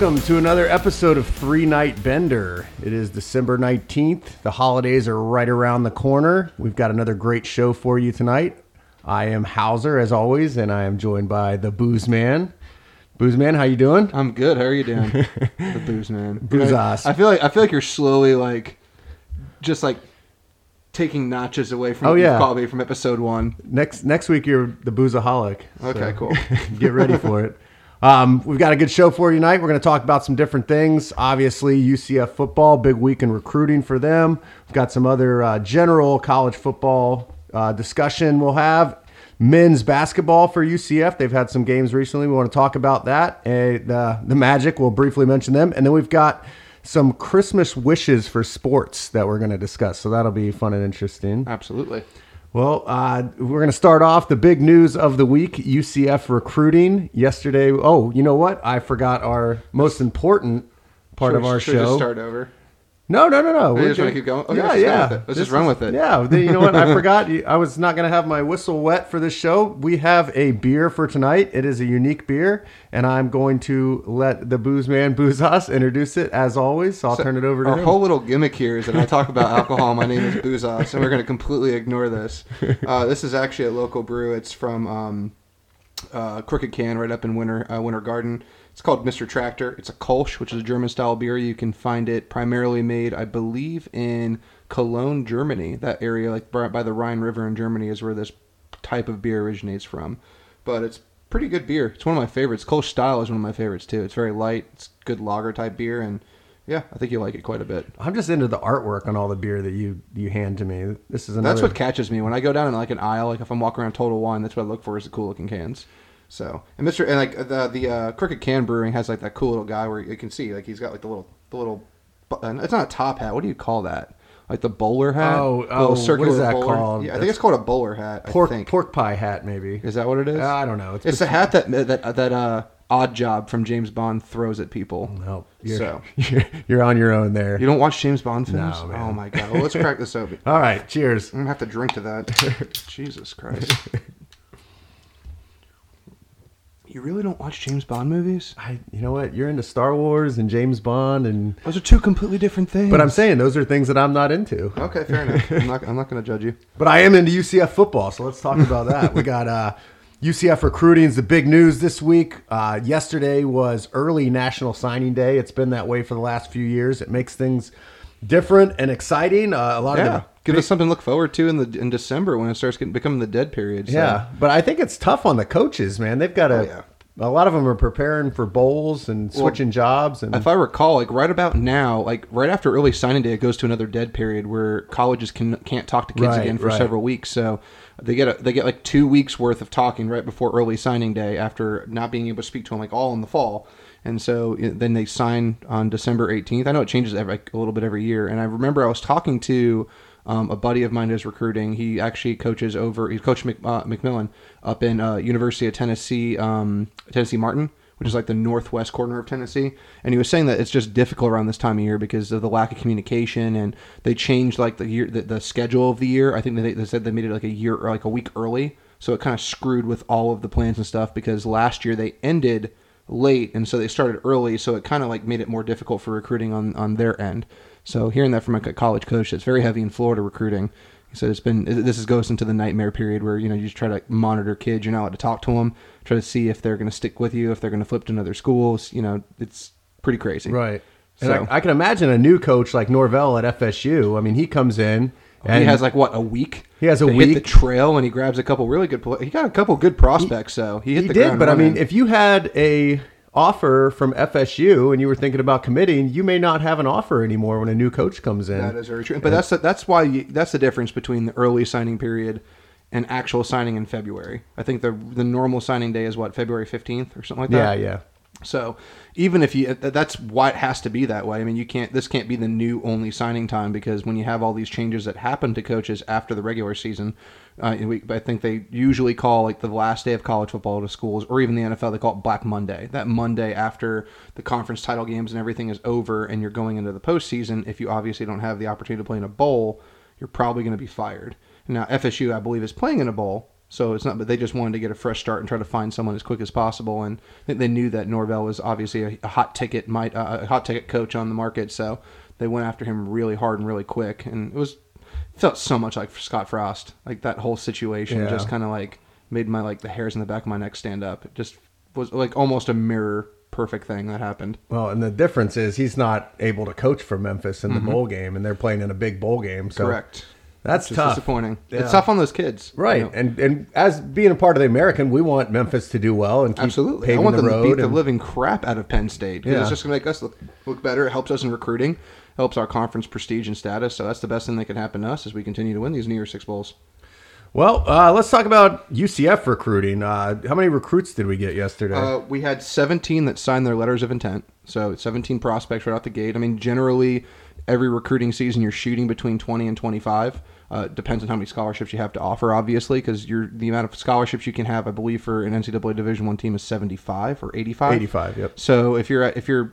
welcome to another episode of Three Night Bender. It is December 19th. The holidays are right around the corner. We've got another great show for you tonight. I am Hauser, as always, and I am joined by the Booze Man. Booze Man, how you doing? I'm good. How are you doing? the booze man. Booze I, feel like I feel like you're slowly like just like taking notches away from Oh, yeah. called me from episode one. Next next week, you're the Boozeaholic. Okay, cool. Get ready for it. Um, we've got a good show for you tonight. We're going to talk about some different things. Obviously, UCF football, big week in recruiting for them. We've got some other uh, general college football uh, discussion we'll have. Men's basketball for UCF. They've had some games recently. We want to talk about that. And the, the Magic, we'll briefly mention them. And then we've got some Christmas wishes for sports that we're going to discuss. So that'll be fun and interesting. Absolutely. Well, uh, we're going to start off the big news of the week UCF recruiting. Yesterday, oh, you know what? I forgot our most important part Should of we- our should we show. just start over. No, no, no, no. We're just wanna keep going? Okay, yeah, let's yeah. with it. Let's This just run with it. Yeah. You know what? I forgot. I was not going to have my whistle wet for this show. We have a beer for tonight. It is a unique beer, and I'm going to let the booze man booze us introduce it as always. So I'll turn it over to Our him. whole little gimmick here is that I talk about alcohol. My name is Boozos, and we're going to completely ignore this. Uh, this is actually a local brew. It's from um, uh, Crooked Can right up in Winter uh, Winter Garden. It's called Mr. Tractor. It's a Kolsch, which is a German style beer. You can find it primarily made, I believe, in Cologne, Germany. That area, like by the Rhine River in Germany, is where this type of beer originates from. But it's pretty good beer. It's one of my favorites. Kolsch style is one of my favorites too. It's very light. It's good lager type beer, and yeah, I think you like it quite a bit. I'm just into the artwork on all the beer that you you hand to me. This is another. That's what catches me when I go down in like an aisle. Like if I'm walking around Total Wine, that's what I look for is the cool looking cans. So and Mister and like the the uh, Crooked Can Brewing has like that cool little guy where you can see like he's got like the little the little. It's not a top hat. What do you call that? Like the bowler hat. Oh, The oh, what is that bowler- called? Yeah, I think it's called a bowler hat. I pork think. pork pie hat maybe. Is that what it is? I don't know. It's a hat that that that uh, Oddjob from James Bond throws at people. No, you're, So. you're, you're on your own there. You don't watch James Bond films? No, man. Oh my god. Well, let's crack this open. All right, cheers. I'm gonna have to drink to that. Jesus Christ. You really don't watch James Bond movies? I, you know what? You're into Star Wars and James Bond, and Those are two completely different things. but I'm saying those are things that I'm not into. Okay, fair enough. I'm not. I'm not going to judge you. But I am into UCF football, so let's talk about that. we got uh, UCF recruiting is the big news this week. Uh, yesterday was early National Signing Day. It's been that way for the last few years. It makes things different and exciting. Uh, a lot of the give us something to look forward to in the in December when it starts getting becoming the dead period. so- Yeah, but I think it's tough on the coaches, man. They've got to. Oh, yeah. A lot of them are preparing for bowls and switching jobs, and If I recall, like right about now, like right after early signing day, it goes to another dead period where colleges can can't talk to kids Right, again for right. several weeks. So they get a, they get like two weeks worth of talking right before early signing day after not being able to speak to them like all in the fall. And so then they sign on December 18th. I know it changes every, a little bit every year. And I remember I was talking to um, a buddy of mine who's recruiting. He actually coaches over. He coached Mc, uh, McMillan up in uh, University of Tennessee, um, Tennessee Martin which is like the northwest corner of Tennessee. And he was saying that it's just difficult around this time of year because of the lack of communication, and they changed like the year, the, the schedule of the year. I think they, they said they made it like a year or like a week early, so it kind of screwed with all of the plans and stuff. Because last year they ended late, and so they started early, so it kind of like made it more difficult for recruiting on on their end. So hearing that from a college coach that's very heavy in Florida recruiting, he said it's been this is goes into the nightmare period where you know you just try to monitor kids. You're not allowed to talk to them. Try to see if they're going to stick with you, if they're going to flip to another schools. You know, it's pretty crazy. right. And I, I can imagine a new coach like Norvell at FSU. I mean, he comes in and he has like what a week. He has a to hit the week. trail, and he grabs a couple really good. He got a couple good prospects, so he hit he the did. But I mean, if you had a offer from FSU and you were thinking about committing, you may not have an offer anymore when a new coach comes in. That is very true. But that's the, that's why you, that's the difference between the early signing period and actual signing in February. I think the the normal signing day is what February fifteenth or something like that. yeah. Yeah. So even if you, uh, that's why it has to be that way. I mean, you can't. This can't be the new only signing time because when you have all these changes that happen to coaches after the regular season, uh, we, I think they usually call like the last day of college football to schools, or even the NFL, they call it Black Monday. That Monday after the conference title games and everything is over, and you're going into the postseason. If you obviously don't have the opportunity to play in a bowl, you're probably going to be fired. Now FSU, I believe, is playing in a bowl So it's not, but they just wanted to get a fresh start and try to find someone as quick as possible. And they knew that Norvell was obviously a, a hot ticket, might uh, a hot ticket coach on the market. So they went after him really hard and really quick. And it was felt so much like Scott Frost. Like that whole situation Yeah. just kind of like made my like the hairs in the back of my neck stand up. It just was like almost a mirror perfect thing that happened. Well, and the difference is he's not able to coach for Memphis in the bowl game, and they're playing in a big bowl game. So Mm-hmm. Correct. That's tough. disappointing. Yeah. It's tough on those kids. you Right, know. and and as being a part of the American, we want Memphis to do well and keep Absolutely. I want the them to beat the living crap out of Penn State. Yeah. It's just going to make us look, look better. It helps us in recruiting, helps our conference prestige and status. So that's the best thing that can happen to us as we continue to win these New Year's Six Bowls. well, uh, let's talk about UCF recruiting. Uh, how many recruits did we get yesterday? Uh, we had 17 that signed their letters of intent. So 17 prospects right out the gate. I mean, generally, every recruiting season you're shooting between 20 and 25. Uh, depends on how many scholarships you have to offer, obviously, because the amount of scholarships you can have, I believe, for an NCAA Division One team is 75 or 85. 85, yep. So if you're if you're,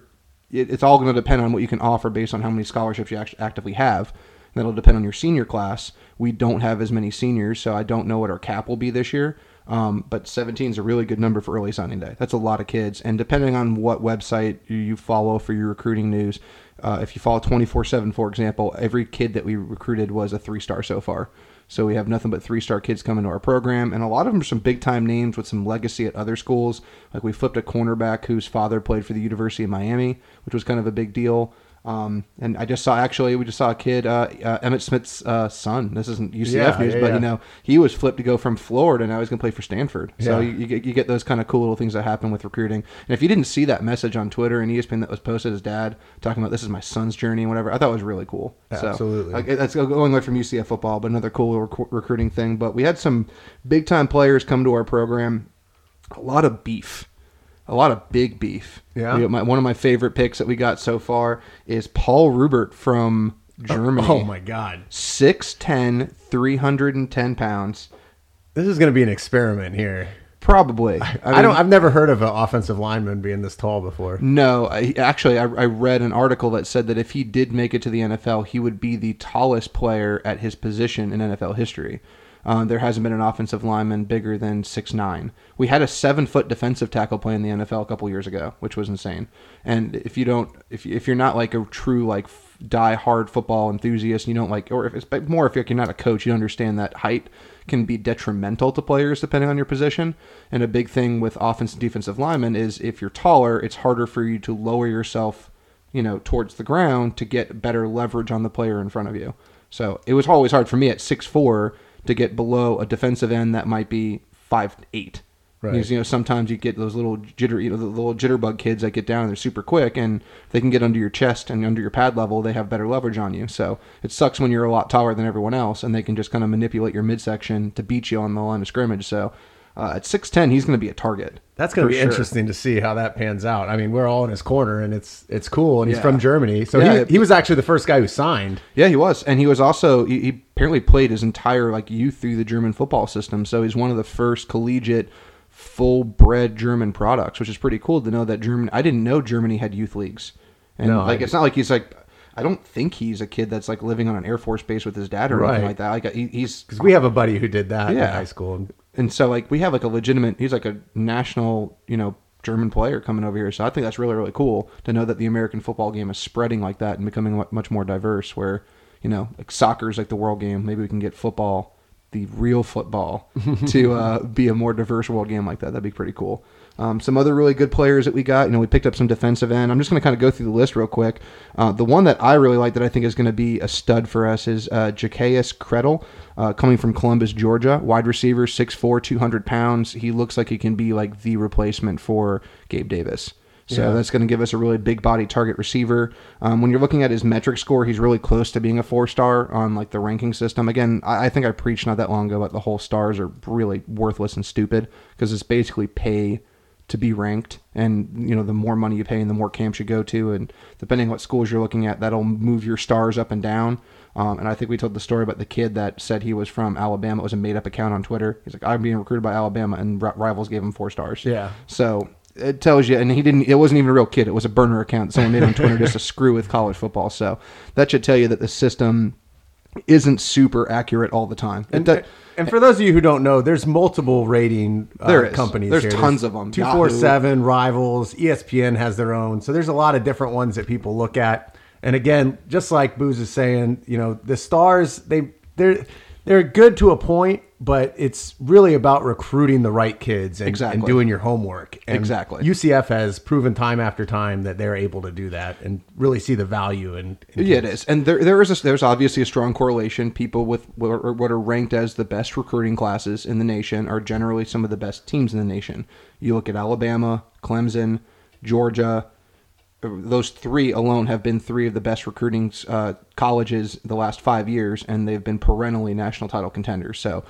it, it's all going to depend on what you can offer based on how many scholarships you act- actively have. That'll depend on your senior class. We don't have as many seniors, so I don't know what our cap will be this year. Um, but 17 is a really good number for early signing day. That's a lot of kids. And depending on what website you- you follow for your recruiting news, uh, if you follow 24 7, for example, every kid that we recruited was a three star so far. So we have nothing but three star kids coming to our program, and a lot of them are some big time names with some legacy at other schools. Like we flipped a cornerback whose father played for the University of Miami, which was kind of a big deal. Um, and I just saw actually we just saw a kid, uh, uh, Emmitt Smith's uh, son. This isn't UCF Yeah, news, yeah, but yeah. you know he was flipped to go from Florida, and now he's going to play for Stanford. So you, you get you get those kind of cool little things that happen with recruiting. And if you didn't see that message on Twitter and ESPN that was posted, his dad talking about this is my son's journey and whatever, I thought it was really cool. So, Absolutely. like, that's going away from UCF football, but another cool rec- recruiting thing. But we had some big time players come to our program. A lot of beef, a lot of big beef. Yeah. We- my, one of my favorite picks that we got so far is Paul Rubelt from Germany. oh, oh my God, 6'10", 310 pounds. this is going to be an experiment here. Probably. I, mean, don't. I've never heard of an offensive lineman being this tall before. No, I, actually, I, I read an article that said that if he did make it to the NFL, he would be the tallest player at his position in NFL history. Uh, there hasn't been an offensive lineman bigger than six nine. We had a seven foot defensive tackle play in the NFL a couple years ago, which was insane. And if you don't, if if you're not like a true like die hard football enthusiast, you don't like, or if it's more if you're not a coach, you understand that height can be detrimental to players depending on your position. And a big thing with offense and defensive linemen is if you're taller, it's harder for you to lower yourself, you know, towards the ground to get better leverage on the player in front of you. So it was always hard for me at six four to get below a defensive end that might be five eight. Right. Because, you know, sometimes you get those little jitter, you know, the little jitterbug kids that get down and they're super quick, and they can get under your chest and under your pad level, they have better leverage on you. So it sucks when you're a lot taller than everyone else, and they can just kind of manipulate your midsection to beat you on the line of scrimmage. So uh, at six ten, he's going to be a target. That's going to be sure. interesting to see how that pans out. I mean, we're all in his corner, and it's it's cool. And he's Yeah. from Germany, so Yeah, he, he was actually the first guy who signed. Yeah, he was, and he was also he, he apparently played his entire like youth through the German football system. So he's one of the first collegiate, full bred German products, which is pretty cool to know that German. I didn't know Germany had youth leagues, and No, like I- it's not like he's like. I don't think he's a kid that's like living on an Air Force base with his dad or Right. anything like that. Like he, he's Because we have a buddy who did that in Yeah. high school. And so like we have like a legitimate he's like a national you know german player coming over here. So i think that's really really cool to know that the american football game is spreading like that and becoming much more diverse where you know like soccer is like the world game. Maybe we can get football the real football to uh, be a more diverse world game like that. That'd be pretty cool um, some other really good players that we got you know we picked up some defensive end i'm just going to kind of go through the list real quick uh, the one that i really like that i think is going to be a stud for us is uh, Zacchaeus Krettel, uh, coming from Columbus, Georgia. Wide receiver, 6'4", 200 pounds. He looks like he can be like the replacement for Gabe Davis. So Yeah. that's going to give us a really big body target receiver. Um, when you're looking at his metric score, he's really close to being a four star on like the ranking system. Again, I, I think I preached not that long ago about the whole stars are really worthless and stupid because it's basically pay to be ranked. And you know the more money you pay and the more camps you go to and depending on what schools you're looking at that'll move your stars up and down. Um, and i think we told the story about the kid that said he was from alabama. It was a made-up account on twitter. He's like i'm being recruited by alabama and ri- rivals gave him four stars. Yeah. so it tells you and he didn't it wasn't even a real kid. It was a burner account that someone made on twitter just to screw with college football. So that should tell you that the system isn't super accurate all the time. And- do- And for those of you who don't know, there's multiple rating uh, There is. companies. There's here. tons them. Two Four Seven, rivals. ESPN has their own. So there's a lot of different ones that people look at. And again, just like Booze is saying, you know, the stars they they're they're good to a point, but it's really about recruiting the right kids and, Exactly. and doing your homework. And Exactly. UCF has proven time after time that they're able to do that and really see the value And Yeah, it is, and there there is a, there's obviously a strong correlation. People with what are, ranked as the best recruiting classes in the nation are generally some of the best teams in the nation. You look at Alabama, Clemson, Georgia. Those three alone have been three of the best recruiting uh, colleges the last five years, and they've been perennially national title contenders. So,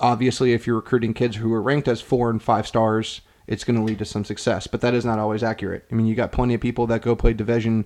obviously, if you're recruiting kids who are ranked as four and five stars, it's going to lead to some success. But that is not always accurate. I mean, you got plenty of people that go play Division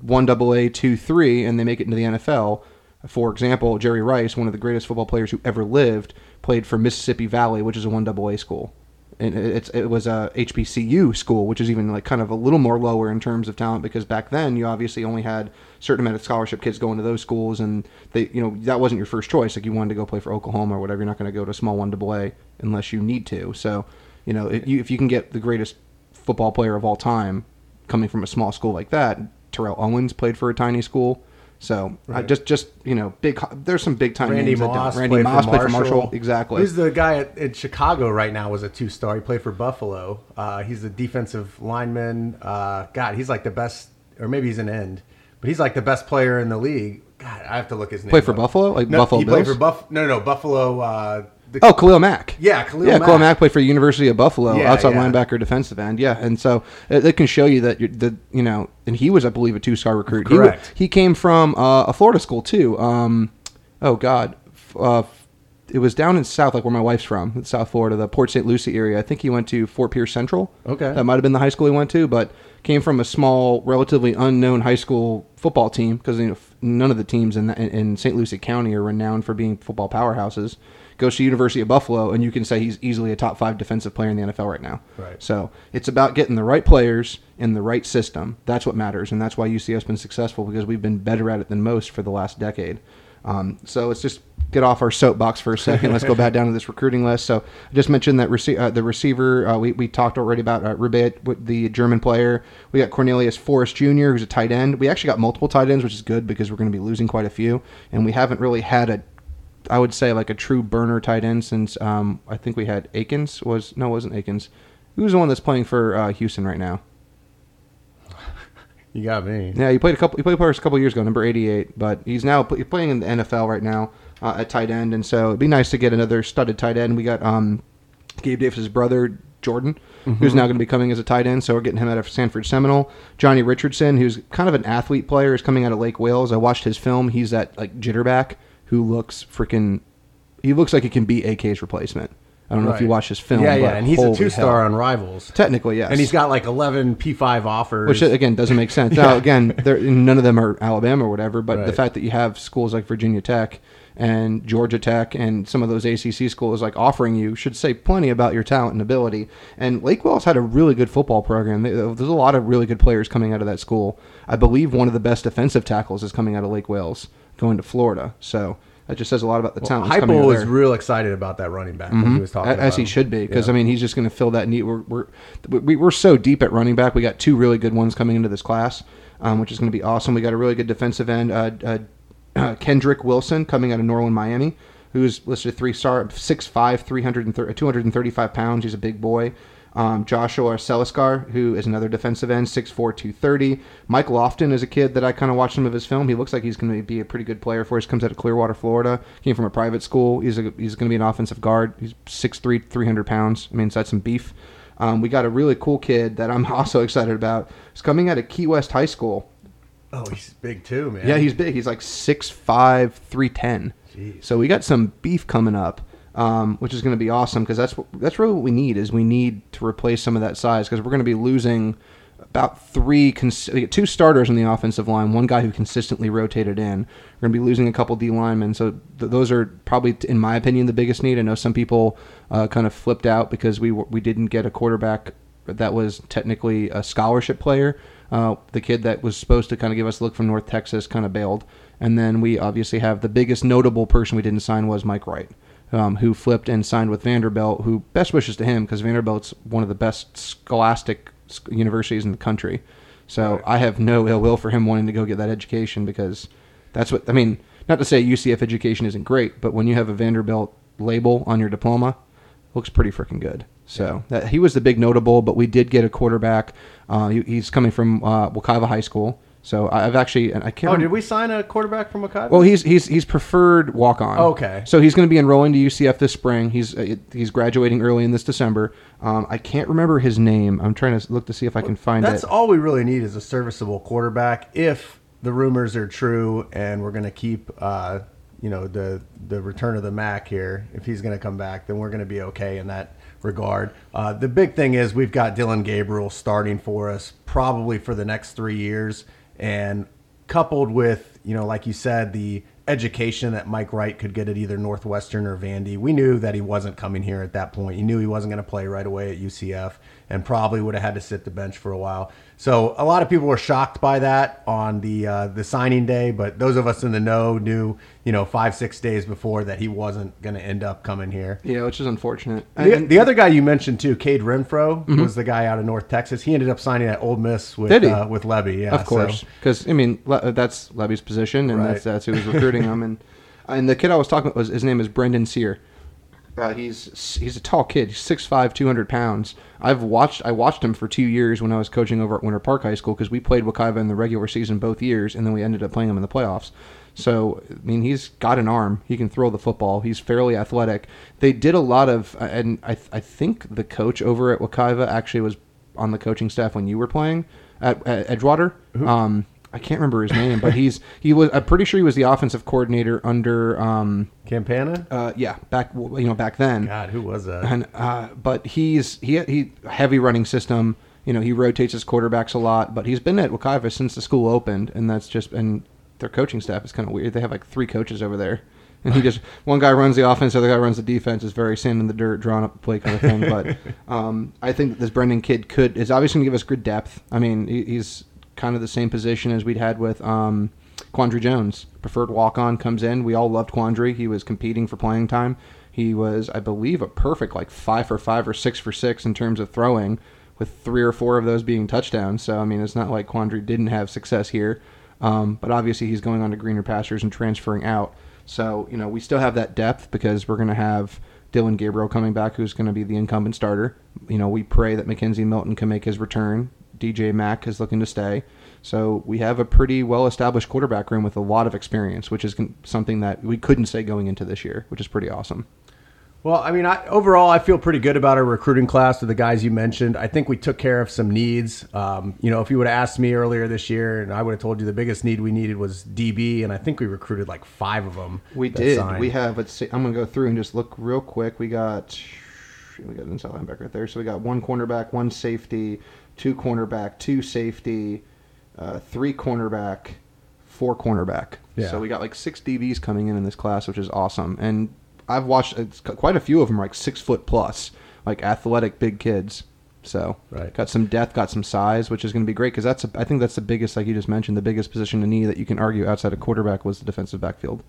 one double A, two, three, and they make it into the NFL. For example, Jerry Rice, one of the greatest football players who ever lived, played for Mississippi Valley, which is a one double A school. And it- it's it was a HBCU school, which is even like kind of a little more lower in terms of talent because back then you obviously only had certain amount of scholarship kids going to those schools, and they you know that wasn't your first choice. Like you wanted to go play for Oklahoma or whatever, you're not going to go to a small one double A unless you need to. So you know if you, if you can get the greatest football player of all time coming from a small school like that. Terrell Owens played for a tiny school, so I just just you know big. There's some big time Randy names Moss. Randy played, Moss for played for Marshall. Exactly. He's the guy at, in Chicago right now? Was a two star. He played for Buffalo. Uh, he's a defensive lineman. Uh, God, he's like the best, or maybe he's an end, but he's like the best player in the league. God, I have to look his name. Play for up. Buffalo? Like no, Buffalo he played for Buff. No, no, no, Buffalo. Uh, the, Oh, Khalil Mack. Yeah, Khalil yeah, Khalil Mack. Mack played for University of Buffalo, Yeah, outside yeah. linebacker, defensive end. Yeah, and so it, it can show you that you're, the you know, and he was, I believe, a two star recruit. He Correct. He, came from uh, a Florida school too. Um, oh God, uh, it was down in South, like where my wife's from, South Florida, the Port St. Lucie area. I think he went to Fort Pierce Central. Okay. that might have been the high school he went to, but came from a small, relatively unknown high school football team because you know, f- none of the teams in, in, in St. Lucie County are renowned for being football powerhouses. Goes to University of Buffalo, and you can say he's easily a top five defensive player in the NFL right now. Right. So it's about getting the right players in the right system. That's what matters, and that's why UCF's been successful because we've been better at it than most for the last decade. Um, so let's just get off our soapbox for a second. Let's go back down to this recruiting list. So I just mentioned that rece- uh, the receiver. Uh, we, we talked already about uh, Rubelt, the German player. We got Cornelius Forrest Jr., who's a tight end. We actually got multiple tight ends, which is good because we're going to be losing quite a few, and we haven't really had a I would say like a true burner tight end since um, I think we had Akins was no it wasn't Akins. Who's the one that's playing for uh, Houston right now? you got me. Yeah, he played a couple. He played for us a couple years ago, number eighty-eight. But he's now pl- playing in the NFL right now uh, at tight end, and so it'd be nice to get another studded tight end. We got um, Gabe Davis's brother Jordan, who's now going to be coming as a tight end. So we're getting him out of Sanford Seminole. Johnny Richardson, who's kind of an athlete player, is coming out of Lake Wales. I watched his film. He's that like jitterback who looks freaking. He looks like he can be AK's replacement. I don't know if you watch watched his film. Yeah, yeah, and he's a two star hell. on Rivals. Technically, yes. And he's got like 11 P5 offers. Which again doesn't make sense. Now again, none of them are Alabama or whatever, but the fact that you have schools like Virginia Tech and Georgia Tech and some of those ACC schools like offering you should say plenty about your talent and ability. And Lake Wales had a really good football program. There's a lot of really good players coming out of that school. I believe one of the best defensive tackles is coming out of Lake Wales, going to Florida. So that just says a lot about the talent. coming out Hypo was real excited about that running back when he was talking A- about as he should be because Yeah. I mean he's just going to fill that need. We're, we're we, we're so deep at running back. We got two really good ones coming into this class, um, which is going to be awesome. We got a really good defensive end, uh, uh, uh, Kendrick Wilson coming out of Norland, Miami, who's listed three star, 6'5", 330 235 pounds. He's a big boy. Um, Joshua Celiscar, who is another defensive end, 6'4", 230. Mike Lofton is a kid that I kind of watched some of his film. He looks like he's going to be a pretty good player for us. Comes out of Clearwater, Florida. Came from a private school. He's he's going to be an offensive guard. He's 6'3", 300 pounds. I mean, that's some beef. Um, we got a really cool kid that I'm also excited about. He's coming out of Key West High School. Oh, he's big too, man. Yeah, he's big. He's like 6'5", 310. Jeez. So we got some beef coming up, um, which is going to be awesome because that's what, that's really what we need is we need to replace some of that size because we're going to be losing about three cons- two starters on the offensive line, one guy who consistently rotated in. We're going to be losing a couple D linemen, so th- those are probably, in my opinion, the biggest need. I know some people uh, kind of flipped out because we w- we didn't get a quarterback that was technically a scholarship player. Uh, the kid that was supposed to kind of give us a look from North Texas kind of bailed. And then we obviously have the biggest notable person we didn't sign was Mike Wright. um, who flipped and signed with Vanderbilt. Who best wishes to him because Vanderbilt's one of the best scholastic universities in the country. So Right. I have no ill will for him wanting to go get that education because that's what I mean. Not to say UCF education isn't great, but when you have a Vanderbilt label on your diploma, looks pretty freaking good. So that he was the big notable, but we did get a quarterback. Uh, he, he's coming from uh, Wekiva High School. So I- I've actually, and I can't. Oh, remember- did we sign a quarterback from Makati? well, he's he's he's preferred walk on. Okay. So he's going to be enrolling to UCF this spring. He's uh, he's graduating early in this December. Um, I can't remember his name. I'm trying to look to see if I can find That's it. all we really need is a serviceable quarterback. If the rumors are true, and we're going to keep, uh, you know, the the return of the Mac here. If he's going to come back, then we're going to be okay in that regard. Uh, the big thing is we've got Dillon Gabriel starting for us probably for the next three years, and coupled with you know, like you said, the education that Mike Wright could get at either Northwestern or Vandy. We knew that he wasn't coming here at that point. He knew he wasn't going to play right away at UCF and probably would have had to sit the bench for a while. So a lot of people were shocked by that on the uh, the signing day, but those of us in the know knew, you know, five six days before that he wasn't going to end up coming here. Yeah, which is unfortunate. The, And- the other guy you mentioned too, Cade Renfro, was the guy out of North Texas. He ended up signing at Ole Miss with Did he? Uh, with Lebby. Yeah, of course, so- because I mean Le- that's Lebby's position, and Right. that's that's who was recruiting him. And and the kid I was talking about was his name is Brendan Sear. Uh, he's he's a tall kid, he's 6'5", 200 pounds. I've watched I watched him for two years when I was coaching over at Winter Park High School because we played Wekiva in the regular season both years, and then we ended up playing him in the playoffs. So I mean, he's got an arm. He can throw the football. He's fairly athletic. They did a lot of, and I I think the coach over at Wekiva actually was on the coaching staff when you were playing at, at Edgewater. Um, I can't remember his name, but he's he was. I'm pretty sure he was the offensive coordinator under. Um, Campana. uh, yeah, back you know back then. God, who was that? And uh, but he's he he heavy running system. You know he rotates his quarterbacks a lot, but he's been at Wekiva since the school opened, and that's just and their coaching staff is kind of weird. They have like three coaches over there, and he just one guy runs the offense, the other guy runs the defense. It's very sand in the dirt, drawn up play kind of thing. But um, I think that this Brendan kid could is obviously going to give us good depth. I mean, he, he's kind of the same position as we'd had with. Um, Quadry Jones, preferred walk on, comes in. We all loved Quadry. He was competing for playing time. He was, I believe, a perfect like five for five or six for six in terms of throwing, with three or four of those being touchdowns. So I mean, it's not like Quadry didn't have success here, um, but obviously he's going on to greener pastures and transferring out. So you know, we still have that depth because we're going to have Dillon Gabriel coming back, who's going to be the incumbent starter. You know, we pray that McKenzie Milton can make his return. DJ Mack is looking to stay. So we have a pretty well established quarterback room with a lot of experience, which is something that we couldn't say going into this year, which is pretty awesome. Well, I mean, I, overall, I feel pretty good about our recruiting class with the guys you mentioned. I think we took care of some needs. Um, you know, if you would have asked me earlier this year, and I would have told you the biggest need we needed was DB, and I think we recruited like five of them. We did. signed. We have. Let's see. I'm gonna go through and just look real quick. We got. We got an inside linebacker right there. So we got one cornerback, one safety, two cornerback, two safety, uh, three cornerback, four cornerback. Yeah. So we got like six DBs coming in in this class, which is awesome. And I've watched it's quite a few of them, are like six foot plus, like athletic big kids. So Right. got some depth, got some size, which is going to be great because that's a, I think that's the biggest, like you just mentioned, the biggest position to need that you can argue outside of quarterback was the defensive backfield.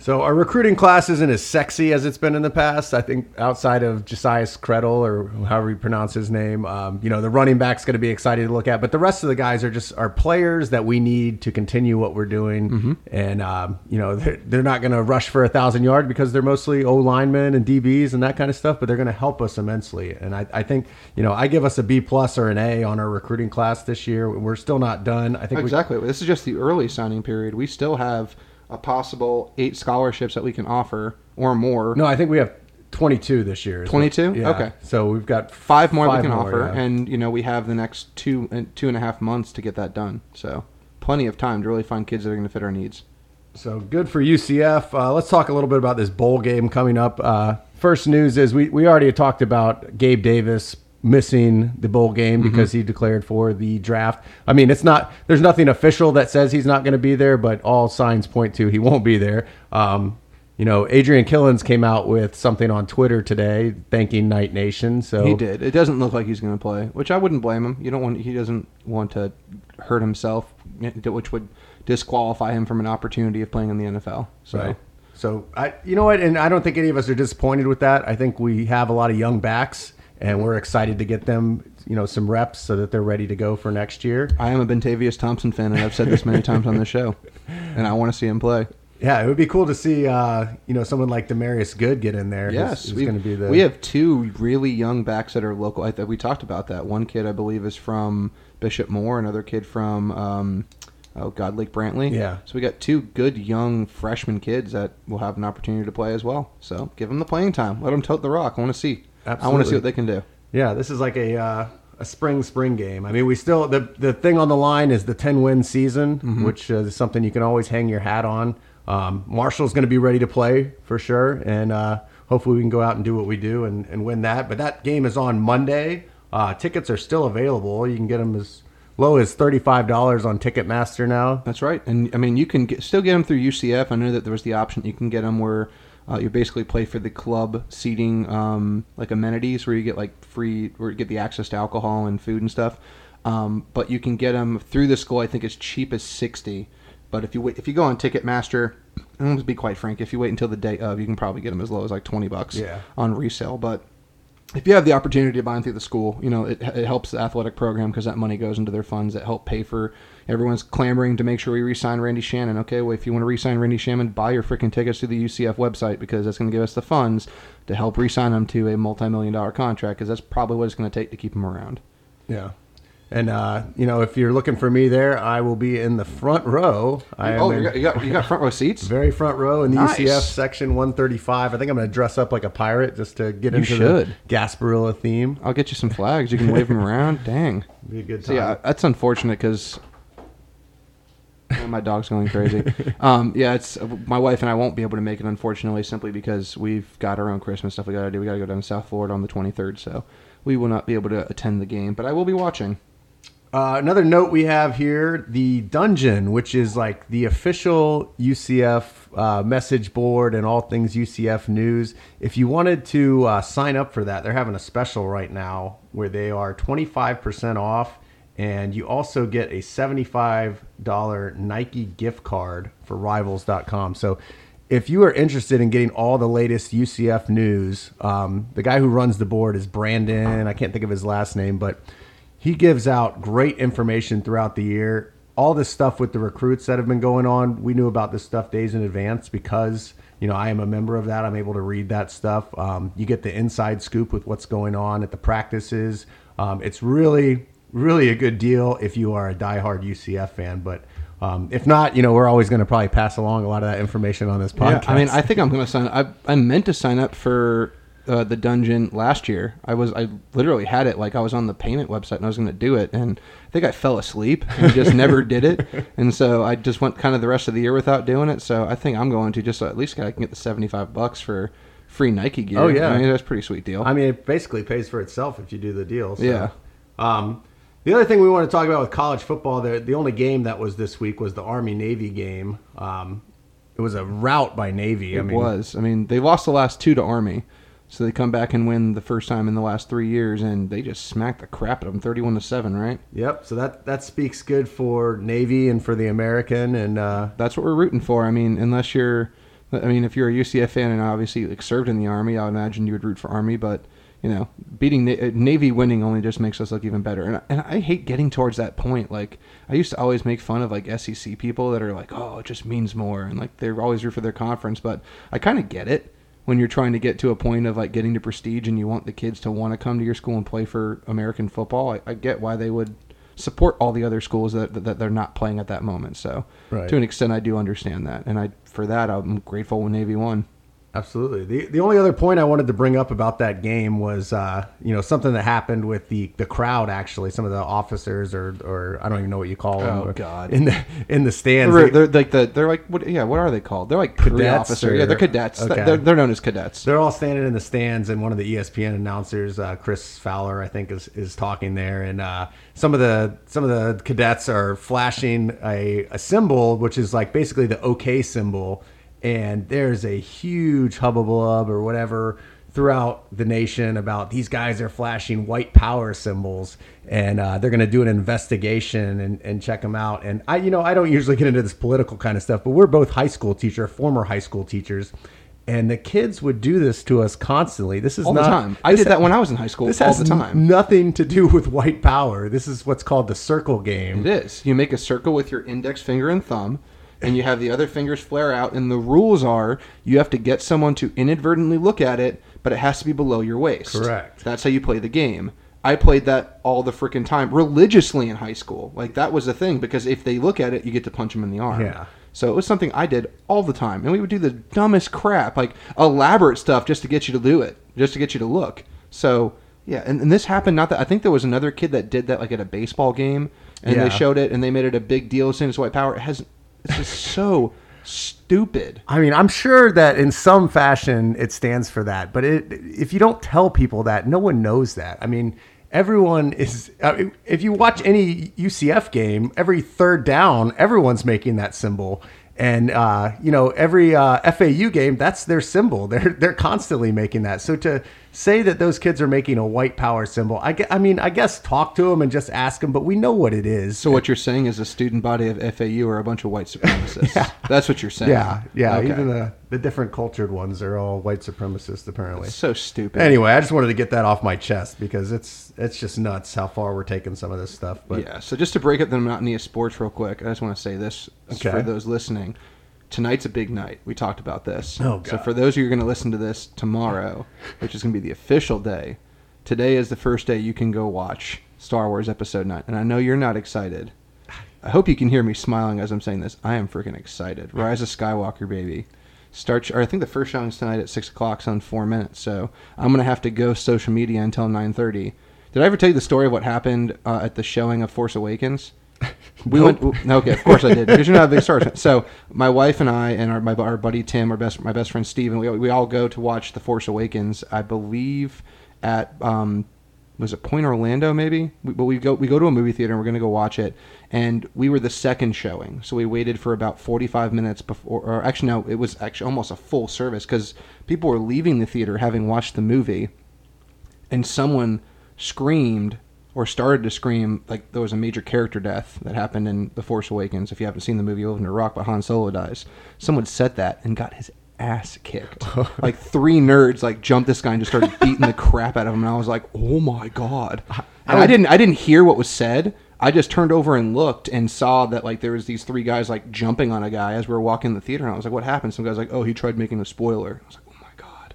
So our recruiting class isn't as sexy as it's been in the past. I think outside of Josias Krettel or however you pronounce his name, um, you know, the running back's going to be exciting to look at. But the rest of the guys are just are players that we need to continue what we're doing. Mm-hmm. And um, you know, they're, they're not going to rush for a thousand yards because they're mostly O linemen and DBs and that kind of stuff. But they're going to help us immensely. And I, I think you know, I give us a B plus or an A on our recruiting class this year. We're still not done. I think we, Exactly. This is just the early signing period. We still have a possible eight scholarships that we can offer or more. No, I think we have 22 this year. 22? Yeah. Okay. So we've got Five more Five we can more, offer, yeah. and you know we have the next two and two and a half months to get that done. So plenty of time to really find kids that are going to fit our needs. So good for UCF. Uh, let's talk a little bit about this bowl game coming up. Uh, first news is we, we already talked about Gabe Davis missing the bowl game because he declared for the draft. I mean, it's not there's nothing official that says he's not going to be there, but all signs point to he won't be there. Um, you know, Adrian Killins came out with something on Twitter today thanking Knight Nation. So He did. It doesn't look like he's going to play, which I wouldn't blame him. You don't want. He doesn't want to hurt himself, which would disqualify him from an opportunity of playing in the NFL. So. Right. So I, you know what, and I don't think any of us are disappointed with that. I think we have a lot of young backs, and we're excited to get them, you know, some reps so that they're ready to go for next year. I am a Bentavious Thompson fan, and I've said this many times on the show, and I want to see him play. Yeah, it would be cool to see, uh, you know, someone like Demarius Good get in there. Yes, who's, we going to be the. We have two really young backs that are local. I we talked about that. One kid, I believe, is from Bishop Moore. Another kid from um, oh God, Lake Brantley. Yeah. So we got two good young freshman kids that will have an opportunity to play as well. So give them the playing time. Let them tote the rock. I want to see. I want to see what they can do. Yeah, this is like a uh, a spring spring game. I mean, we still the the thing on the line is the ten win season, Mm-hmm. which is something you can always hang your hat on. Um, Marshall's going to be ready to play for sure, and uh, hopefully we can go out and do what we do and, and win that. But that game is on Monday. Uh, tickets are still available. You can get them as low as thirty five dollars on Ticketmaster now. That's right. And I mean, you can get, still get them through UCF. I know that there was the option you can get them where uh, you basically play for the club seating, um, like amenities, where you get like free, where you get the access to alcohol and food and stuff. Um, but you can get them through the school. I think it's cheap as sixty. But if you wait, if you go on Ticketmaster, and to be quite frank, if you wait until the day of, you can probably get them as low as like twenty bucks Yeah. on resale. But if you have the opportunity to buy them through the school, you know it, it helps the athletic program because that money goes into their funds that help pay for. Everyone's clamoring to make sure we re-sign Randy Shannon. Okay, well if you want to re-sign Randy Shannon, buy your freaking tickets to the UCF website because that's going to give us the funds to help re-sign him to a multi-million dollar contract because that's probably what it's going to take to keep him around. Yeah. And uh, you know, if you're looking for me there, I will be in the front row. I oh, you got, you got you got front row seats. Very front row in the Nice. UCF section 135. I think I'm going to dress up like a pirate just to get You into should. the Gasparilla theme. I'll get you some flags. You can wave them around. Dang. Be a good So time. yeah, that's unfortunate because my dog's going crazy. um, yeah, it's my wife and I won't be able to make it unfortunately, simply because we've got our own Christmas stuff we got to do. We got to go down to South Florida on the 23rd, so we will not be able to attend the game, but I will be watching. Uh, another note we have here: the dungeon, which is like the official UCF uh, message board and all things UCF news. If you wanted to uh, sign up for that, they're having a special right now where they are 25% off, and you also get a $75 Nike gift card for Rivals.com. So. If you are interested in getting all the latest UCF news, um, the guy who runs the board is Brandon. I can't think of his last name, but he gives out great information throughout the year. All this stuff with the recruits that have been going on, we knew about this stuff days in advance because you know I am a member of that. I'm able to read that stuff. Um, you get the inside scoop with what's going on at the practices. Um, it's really, really a good deal if you are a diehard UCF fan. But um, if not, you know we're always going to probably pass along a lot of that information on this podcast. I mean, I think I'm going to sign. I I meant to sign up for uh, the dungeon last year. I was I literally had it like I was on the payment website and I was going to do it, and I think I fell asleep and just never did it. And so I just went kind of the rest of the year without doing it. So I think I'm going to just so at least I can get the 75 bucks for free Nike gear. Oh, yeah. I mean that's a pretty sweet deal. I mean, it basically pays for itself if you do the deal. So. Yeah. Um, the other thing we want to talk about with college football, the the only game that was this week was the Army Navy game. Um, it was a rout by Navy. it I mean, was. I mean, they lost the last two to Army. So they come back and win the first time in the last three years, and they just smacked the crap out of them, thirty-one to seven, right? Yep. So that that speaks good for Navy and for the American. And uh, that's what we're rooting for. I mean, unless you're, I mean, if you're a UCF fan and obviously like served in the Army, I would imagine you would root for Army. But you know, beating Na- uh, Navy winning only just makes us look even better. And and I hate getting towards that point. Like I used to always make fun of like SEC people that are like, oh, it just means more, and like they're always root for their conference. But I kind of get it when you're trying to get to a point of like getting to prestige and you want the kids to want to come to your school and play for American football. I, I get why they would support all the other schools that, that they're not playing at that moment. So Right. to an extent, I do understand that, and I for that I'm grateful when Navy won. Absolutely. The the only other point I wanted to bring up about that game was uh, you know something that happened with the, the crowd actually some of the officers or or I don't even know what you call them Oh, God. in the in the stands They're, They- they're like the they're like what yeah what are they called? They're like Cadets or- Yeah, they're cadets. okay. They're, they're known as cadets. They're all standing in the stands, and one of the ESPN announcers, uh, Chris Fowler, I think, is, is talking there. And uh, some of the some of the cadets are flashing a, a symbol, which is like basically the OK symbol. And there's a huge hubbub or whatever throughout the nation about these guys are flashing white power symbols and uh, they're going to do an investigation and, and check them out. And I, you know, I don't usually get into this political kind of stuff, but we're both high school teacher, former high school teachers. And the kids would do this to us constantly. This is All not the time. I did that when I was in high school this all has the time. nothing to do with white power. This is what's called the circle game. It is. You make a circle with your index finger and thumb, and you have the other fingers flare out. And the rules are you have to get someone to inadvertently look at it, but it has to be below your waist. Correct. That's how you play the game. I played that all the freaking time, religiously in high school. Like that was the thing because if they look at it, you get to punch them in the arm. Yeah. So it was something I did all the time, and we would do the dumbest crap, like elaborate stuff, just to get you to do it, just to get you to look. So yeah, and, and this happened. Not that I think there was another kid that did that, like at a baseball game, and Yeah. they showed it, and they made it a big deal saying it's white power. It has, it's just so stupid. I mean, I'm sure that in some fashion it stands for that, but it, if you don't tell people that, no one knows that. I mean, everyone is. I mean, if you watch any UCF game, every third down, everyone's making that symbol, and uh, you know, every uh, FAU game, that's their symbol. They're they're constantly making that. So to say that those kids are making a white power symbol, I, I mean, I guess talk to them and just ask them, but we know what it is. So what you're saying is the student body of FAU are a bunch of white supremacists. yeah. That's what you're saying. yeah, yeah, Okay. even the the different cultured ones are all white supremacists apparently. so stupid. Anyway, I just wanted to get that off my chest because it's it's just nuts how far we're taking some of this stuff. But yeah. So just to break up the monotony of sports real quick, I just want to say this Okay. for those listening. Tonight's a big night. We talked about this. Oh, God. So for those of you who are going to listen to this tomorrow, which is going to be the official day, today is the first day you can go watch Star Wars Episode 9. And I know you're not excited. I hope you can hear me smiling as I'm saying this. I am freaking excited. Rise of Skywalker, baby. Start. Or I think the first showing's tonight at six o'clock. So in four minutes. So I'm gonna have to go social media until 9:30. Did I ever tell you the story of what happened uh, at the showing of Force Awakens? We Nope. went. Okay, of course I did. Because you're not a big Star Wars fan. So my wife and I and our my our buddy Tim, our best my best friend Steven, we we all go to watch the Force Awakens. I believe at um, was it Point Orlando maybe? We, but we go we go to a movie theater and we're gonna go watch it. And we were the second showing, so we waited for about 45 minutes before. Or actually, no, it was actually almost a full service because people were leaving the theater having watched the movie, and someone screamed or started to scream like there was a major character death that happened in The Force Awakens. If you haven't seen the movie Over the Rock, but Han Solo dies. Someone said that and got his ass kicked. like three nerds like jumped this guy and just started beating the crap out of him. And I was like, oh my god. And I didn't I didn't hear what was said. I just turned over and looked and saw that like there was these three guys like jumping on a guy as we were walking in the theater. And I was like, what happened? Some guy's like, oh, he tried making a spoiler. I was like.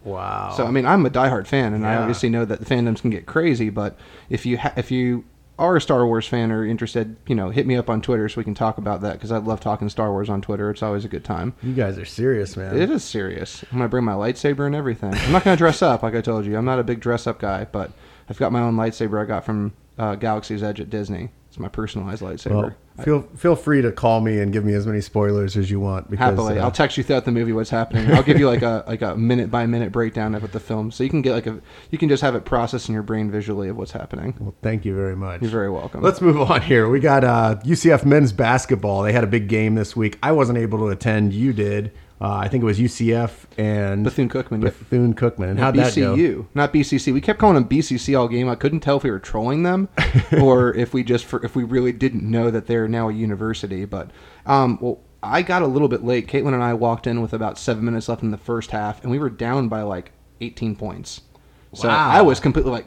Wow. So I mean, I'm a diehard fan, and I obviously know that the fandoms can get crazy. But if you ha- if you are a Star Wars fan or interested, you know, hit me up on Twitter so we can talk about that because I love talking Star Wars on Twitter. It's always a good time. you guys are serious, man. It is serious. I'm gonna bring my lightsaber and everything. I'm not gonna dress up like I told you. I'm not a big dress up guy, but I've got my own lightsaber I got from uh, Galaxy's Edge at Disney. It's my personalized lightsaber. Well, feel feel free to call me and give me as many spoilers as you want. Because Happily, uh, I'll text you throughout the movie what's happening. I'll give you like a like a minute by minute breakdown of what the film, so you can get like a you can just have it processed in your brain visually of what's happening. well, thank you very much. You're very welcome. Let's move on here. We got uh, UCF men's basketball. They had a big game this week. I wasn't able to attend. You did. Uh, I think it was UCF and Bethune Cookman. Bethune Cookman. And how'd that go? BCU, not BCC. We kept calling them BCC all game. I couldn't tell if we were trolling them or if we just for, if we really didn't know that they're now a university. But um, well, I got a little bit late. Caitlin and I walked in with about seven minutes left in the first half, and we were down by like 18 points. So Wow. I was completely like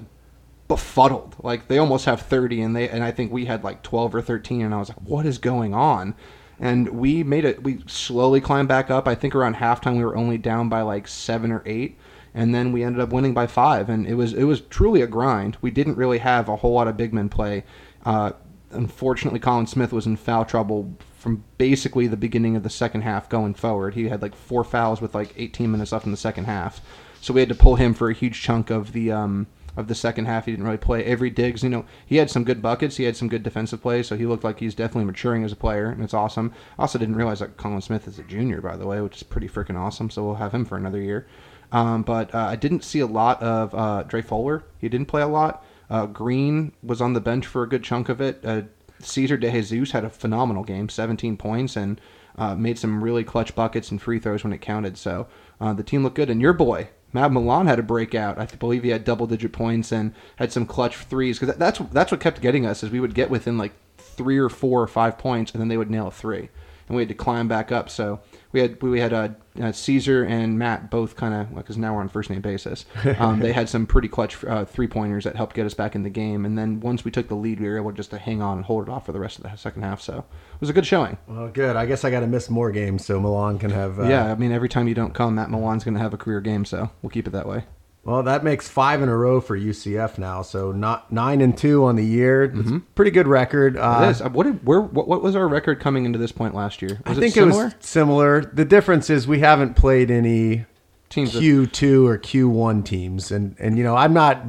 befuddled. Like they almost have 30 and they and I think we had like 12 or 13 and I was like what is going on? And we made it we slowly climbed back up. I think around halftime we were only down by like 7 or 8 and then we ended up winning by 5 and it was it was truly a grind. We didn't really have a whole lot of big men play. Uh unfortunately Collin Smith was in foul trouble from basically the beginning of the second half going forward. He had like four fouls with like 18 minutes left in the second half. So we had to pull him for a huge chunk of the um, of the second half. He didn't really play. every digs. you know, he had some good buckets. He had some good defensive plays, so he looked like he's definitely maturing as a player, and it's awesome. Also didn't realize that Collin Smith is a junior, by the way, which is pretty freaking awesome. So we'll have him for another year. Um, but uh, I didn't see a lot of uh, Dre Fuller. He didn't play a lot. Uh, Green was on the bench for a good chunk of it. Uh, Ceasar DeJesus had a phenomenal game, 17 points, and uh, made some really clutch buckets and free throws when it counted. So uh, the team looked good. And your boy, Matt Milon had a breakout. I believe he had double digit points and had some clutch threes because that's that's what kept getting us is we would get within like three or four or five points and then they would nail a three and we had to climb back up. So we had we had uh, uh, Caesar and Matt both kind of because now we're on first name basis. Um, they had some pretty clutch uh, three pointers that helped get us back in the game. And then once we took the lead, we were able just to hang on and hold it off for the rest of the second half. So it was a good showing. Well, good. I guess I got to miss more games so Milon can have. Uh, yeah, I mean every time you don't come, Matt Milon's going to have a career game. So we'll keep it that way. Well, that makes five in a row for UCF now. So not nine and two on the year. Mm-hmm. Pretty good record. Uh, is. What, did, where, what, what was our record coming into this point last year? Was I think it, it, was similar. The difference is we haven't played any teams Q two or Q one teams, and and you know I'm not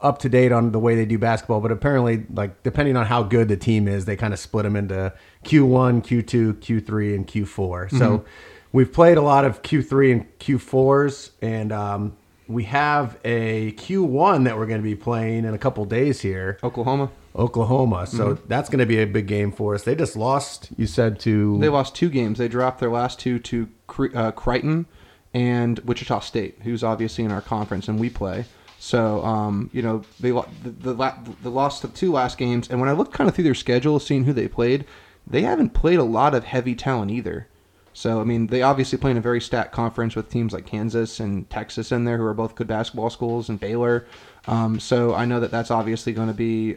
up to date on the way they do basketball, but apparently, like depending on how good the team is, they kind of split them into Q one, Q two, Q three, and Q 4 mm-hmm. So we've played a lot of Q three and Q fours, and um, we have a Q1 that we're going to be playing in a couple days here. Oklahoma. Oklahoma. So mm-hmm. that's going to be a big game for us. They just lost, you said, to. They lost two games. They dropped their last two to uh, Creighton and Wichita State, who's obviously in our conference, and we play. So, um, you know, they the, the, the lost the two last games. And when I looked kind of through their schedule, seeing who they played, they haven't played a lot of heavy talent either. So I mean, they obviously play in a very stacked conference with teams like Kansas and Texas in there, who are both good basketball schools, and Baylor. Um, so I know that that's obviously going to be,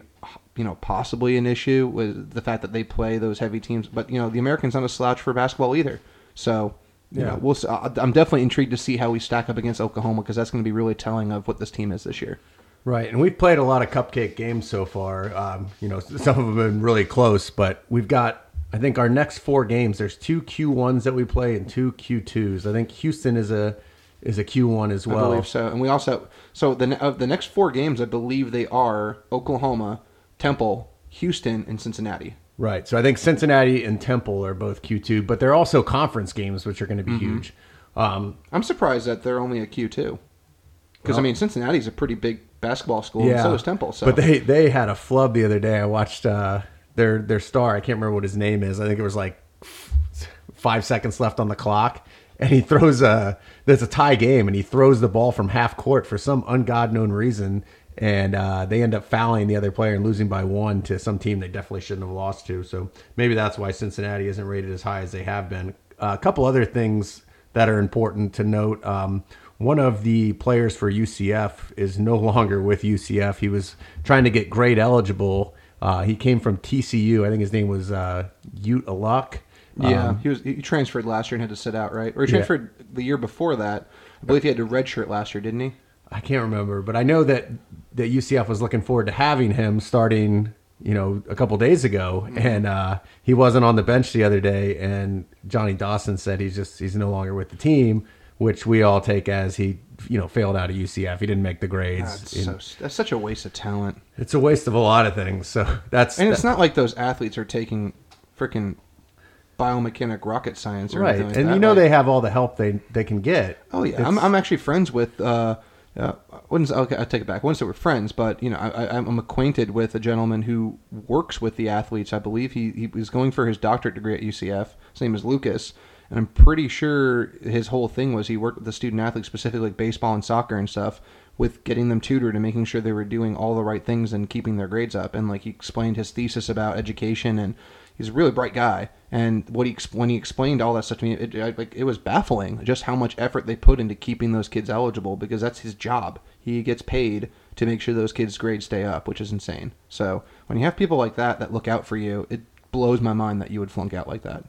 you know, possibly an issue with the fact that they play those heavy teams. But you know, the Americans aren't a slouch for basketball either. So you yeah, know, we'll. I'm definitely intrigued to see how we stack up against Oklahoma because that's going to be really telling of what this team is this year. Right, and we've played a lot of cupcake games so far. Um, you know, some of them have been really close, but we've got I think our next four games, there's two Q1s that we play and two Q2s. I think Houston is a is a Q1 as well. I believe so. And we also so the of the next four games, I believe they are Oklahoma, Temple, Houston, and Cincinnati. Right. So I think Cincinnati and Temple are both Q2, but they're also conference games, which are going to be mm-hmm. huge. Um, I'm surprised that they're only a Q2. Because well, I mean, Cincinnati's a pretty big basketball school, yeah, and so is Temple. So. But they they had a flub the other day. I watched. Uh, their their star. I can't remember what his name is. I think it was like five seconds left on the clock, and he throws a. There's a tie game, and he throws the ball from half court for some ungod known reason, and uh, they end up fouling the other player and losing by one to some team they definitely shouldn't have lost to. So maybe that's why Cincinnati isn't rated as high as they have been. Uh, a couple other things that are important to note. Um, one of the players for UCF is no longer with UCF. He was trying to get grade eligible uh, he came from TCU. I think his name was uh, Yuat Alok. Yeah, um, he was. He transferred last year and had to sit out, right? Or he transferred yeah. the year before that. I believe he had to redshirt last year, didn't he? I can't remember, but I know that that UCF was looking forward to having him starting. You know, a couple days ago, mm-hmm. and uh, he wasn't on the bench the other day. And Johnny Dawkins said he's just he's no longer with the team, which we all take as he you know failed out of UCF. He didn't make the grades. That's, so, that's such a waste of talent. It's a waste of a lot of things. So that's and it's not like those athletes are taking freaking biomechanic rocket science or right. Like and you know they have all the help they they can get. Oh yeah, I'm, I'm actually friends with. Uh, uh, okay, I take it back. I wouldn't say we're friends, but you know, I, I'm acquainted with a gentleman who works with the athletes. I believe he he was going for his doctorate degree at UCF. His name is Lucas, and I'm pretty sure his whole thing was he worked with the student athletes, specifically like baseball and soccer and stuff, with getting them tutored and making sure they were doing all the right things and keeping their grades up. And like he explained his thesis about education, and he's a really bright guy. And what he when he explained all that stuff to me, it, like it was baffling just how much effort they put into keeping those kids eligible because that's his job. He gets paid to make sure those kids' grades stay up, which is insane. So when you have people like that that look out for you, it blows my mind that you would flunk out like that.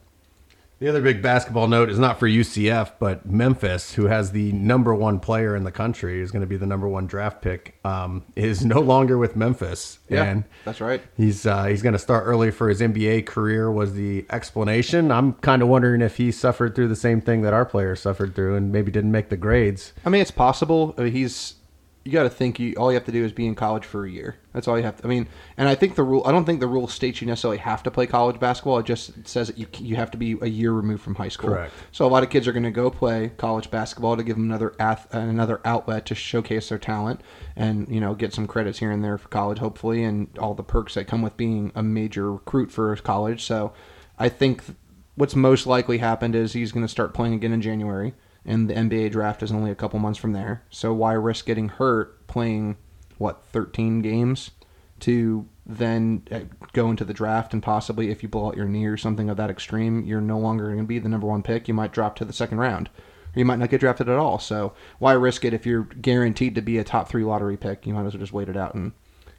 The other big basketball note is not for UCF, but Memphis, who has the number one player in the country, is going to be the number one draft pick, um, is no longer with Memphis. Yeah, and that's right. He's uh, he's going to start early for his NBA career. Was the explanation? I'm kind of wondering if he suffered through the same thing that our player suffered through, and maybe didn't make the grades. I mean, it's possible. I mean, he's you got to think you all you have to do is be in college for a year. That's all you have to. I mean, and I think the rule. I don't think the rule states you necessarily have to play college basketball. It just says that you you have to be a year removed from high school. Correct. So a lot of kids are going to go play college basketball to give them another ath- another outlet to showcase their talent and you know get some credits here and there for college, hopefully, and all the perks that come with being a major recruit for college. So I think what's most likely happened is he's going to start playing again in January and the NBA draft is only a couple months from there. So why risk getting hurt playing what 13 games to then uh, go into the draft and possibly if you blow out your knee or something of that extreme, you're no longer going to be the number one pick. You might drop to the second round, or you might not get drafted at all. So why risk it if you're guaranteed to be a top three lottery pick? You might as well just wait it out and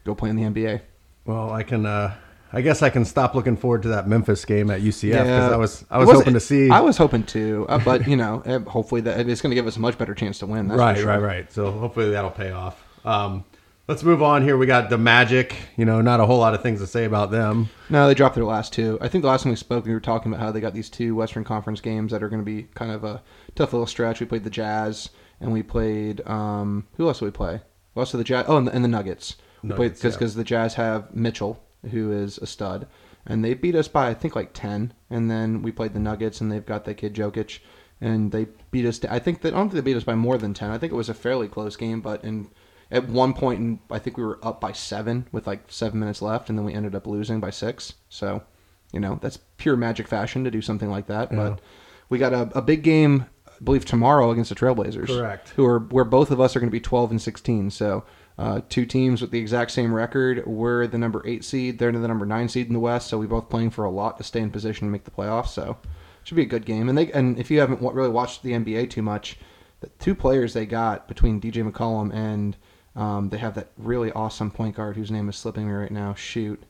go play in the NBA. Well, I can. Uh, I guess I can stop looking forward to that Memphis game at UCF because Yeah. I was I was wasn't- hoping to see. I was hoping to, uh, but you know, hopefully that it's going to give us a much better chance to win. Right, sure. right, right. So hopefully that'll pay off. Um, let's move on here. We got the Magic. You know, not a whole lot of things to say about them. No, they dropped their last two. I think the last time we spoke, we were talking about how they got these two Western Conference games that are going to be kind of a tough little stretch. We played the Jazz, and we played um, who else did we play? Else the Jazz? Oh, and the, and the Nuggets. Nuggets, Because yeah. the Jazz have Mitchell, who is a stud, and they beat us by I think like ten. And then we played the Nuggets, and they've got that kid Jokic, and they beat us. I think that I don't think they beat us by more than ten. I think it was a fairly close game, but in at one point, in, I think we were up by seven with like seven minutes left, and then we ended up losing by six. So, you know, that's pure magic fashion to do something like that. Yeah. But we got a, a big game, I believe, tomorrow against the Trailblazers. Correct. Who are where both of us are going to be twelve and sixteen. So. Uh, two teams with the exact same record. We're the number eight seed. They're the number nine seed in the West. So we both playing for a lot to stay in position and make the playoffs. So should be a good game. And they and if you haven't really watched the NBA too much, the two players they got between CJ McCollum and um, they have that really awesome point guard whose name is slipping me right now. Shoot,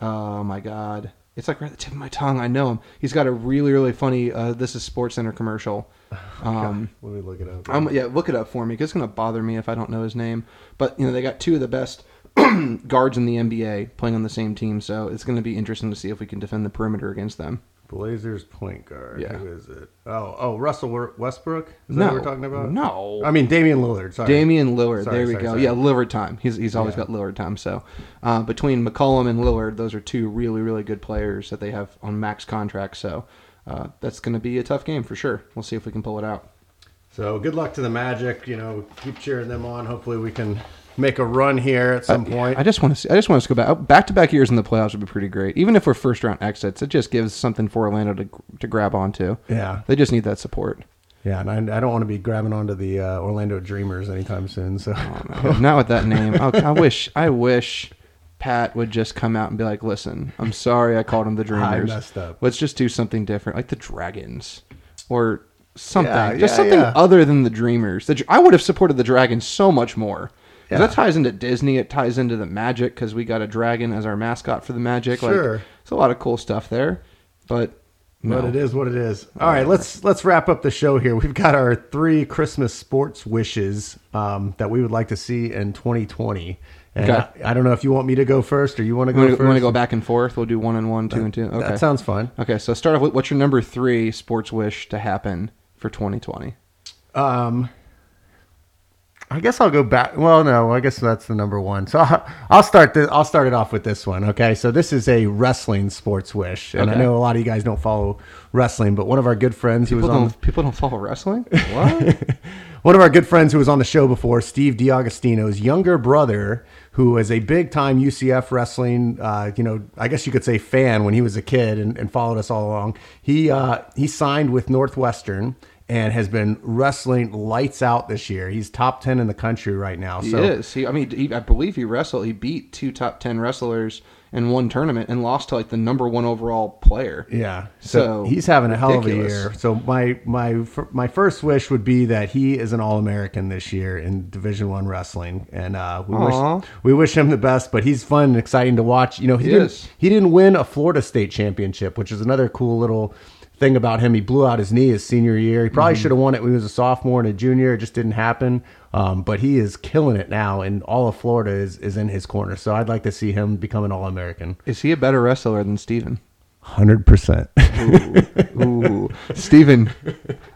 oh my god, it's like right at the tip of my tongue. I know him. He's got a really really funny. Uh, this is Sports Center commercial. Um, Let me look it up. I'm, yeah, look it up for me. 'cause it's gonna bother me if I don't know his name. But you know, they got two of the best guards in the NBA playing on the same team, so it's gonna be interesting to see if we can defend the perimeter against them. Blazers point guard. Yeah. Who is it? Oh, oh, Russell Westbrook. Is that no, what we're talking about? No, I mean Damian Lillard. Sorry. Damian Lillard. Sorry, there we sorry, go. sorry. Yeah, Lillard time. He's he's always Yeah. got Lillard time. So uh, between McCollum and Lillard, those are two really really good players that they have on max contracts. So uh, that's going to be a tough game for sure. We'll see if we can pull it out. So good luck to the Magic. You know, keep cheering them on. Hopefully we can make a run here at some point. I just want to see, I just want us to go back back to back years in the playoffs would be pretty great. Even if we're first round exits, it just gives something for Orlando to to grab onto. yeah, They just need that support. yeah, and I, I don't want to be grabbing onto the uh, Orlando Dreamers anytime soon. So Not with that name. I, I wish I wish Pat would just come out and be like, "Listen, I'm sorry I called them the Dreamers. messed up." Let's just do something different, like the Dragons or something. Yeah, just yeah, something yeah. other than the Dreamers. The, Dr- I would have supported the Dragons so much more. 'Cause Yeah. That ties into Disney. It ties into the Magic because we got a dragon as our mascot for the Magic. Sure. Like, it's a lot of cool stuff there, but no. But it is what it is. All right, let's let's wrap up the show here. We've got our three Christmas sports wishes um, that we would like to see in 2020. And Okay. I, I don't know if you want me to go first or you want to go want first. to go back and forth? We'll do one and one, two and two. Okay. That sounds fun. Okay, so start off with what's your number three sports wish to happen for 2020? Um, I guess I'll go back. Well, no, I guess that's the number one. So I'll, I'll start. The, I'll start it off with this one. Okay, so this is a wrestling sports wish, and I know a lot of you guys don't follow wrestling, but one of our good friends who was People on people don't follow wrestling? What? one of our good friends who was on the show before, Steve DeAugustino's younger brother, who was a big time UCF wrestling, uh, you know, I guess you could say fan when he was a kid and, and followed us all along. He uh, he signed with Northwestern and has been wrestling lights out this year. He's top ten in the country right now. he so is. He, I mean, he, I believe he wrestled. He beat two top 10 wrestlers in one tournament and lost to like the number one overall player. Yeah, so, So, he's having a hell of a year. So my my my first wish would be that he is an All American this year in Division One wrestling, and uh, we Aw. wish we wish him the best. But he's fun and exciting to watch. You know, he, He didn't is. he didn't win a Florida State championship, which is another cool little thing about him. He blew out his knee his senior year. He probably mm-hmm. should have won it when he was a sophomore and a junior. It just didn't happen. Um, but he is killing it now, and all of Florida is, is in his corner. So I'd like to see him become an All American. Is he a better wrestler than Steven? 100%. ooh, ooh. Stephen,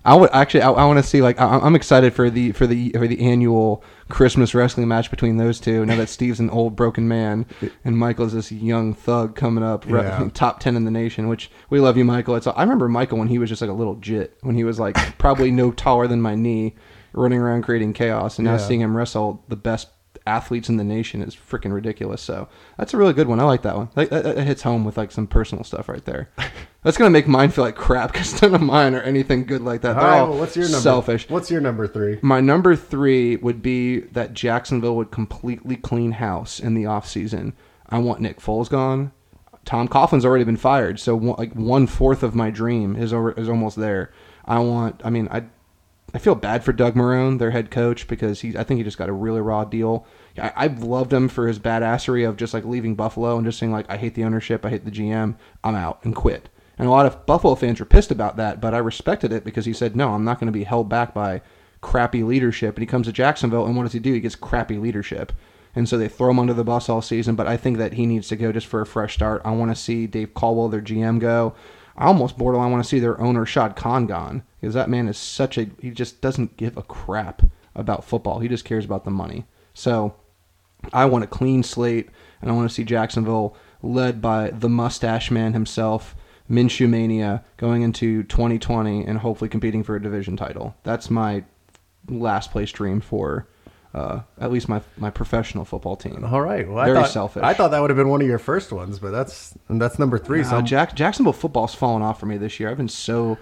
I would actually I, I want to see like I, am excited for the for the for the annual Christmas wrestling match between those two. Now that Steve's an old broken man and Michael's this young thug coming up, yeah. re- top ten in the nation. Which we love you, Michael. It's I remember Michael when he was just like a little jit when he was like probably no taller than my knee running around creating chaos and now yeah. seeing him wrestle the best athletes in the nation is freaking ridiculous. So that's a really good one. I like that one. That, that hits home with like some personal stuff right there. That's gonna make mine feel like crap because none of mine are anything good like that. They're right, all well, what's your number? selfish. What's your number three? My number three would be that Jacksonville would completely clean house in the offseason. I want Nick Foles gone. Tom Coughlin's already been fired, so one, like one fourth of my dream is over, is almost there. I want. I mean, I I feel bad for Doug Marrone, their head coach, because he I think he just got a really raw deal. I, I've loved him for his badassery of just like leaving Buffalo and just saying like I hate the ownership, I hate the GM, I'm out and quit. And a lot of Buffalo fans were pissed about that, but I respected it because he said, no, I'm not going to be held back by crappy leadership. And he comes to Jacksonville, and what does he do? He gets crappy leadership. And so they throw him under the bus all season, but I think that he needs to go just for a fresh start. I want to see Dave Caldwell, their GM, go. I almost borderline want to see their owner, Shad Khan, gone because that man is such a. He just doesn't give a crap about football. He just cares about the money. So I want a clean slate, and I want to see Jacksonville led by the mustache man himself, Minshew Mania, going into 2020 and hopefully competing for a division title. That's my last place dream for uh, at least my my professional football team. All right. Well, I Very thought, selfish. I thought that would have been one of your first ones, but that's and that's number three. so Uh, Jack, Jacksonville football's fallen off for me this year. I've been so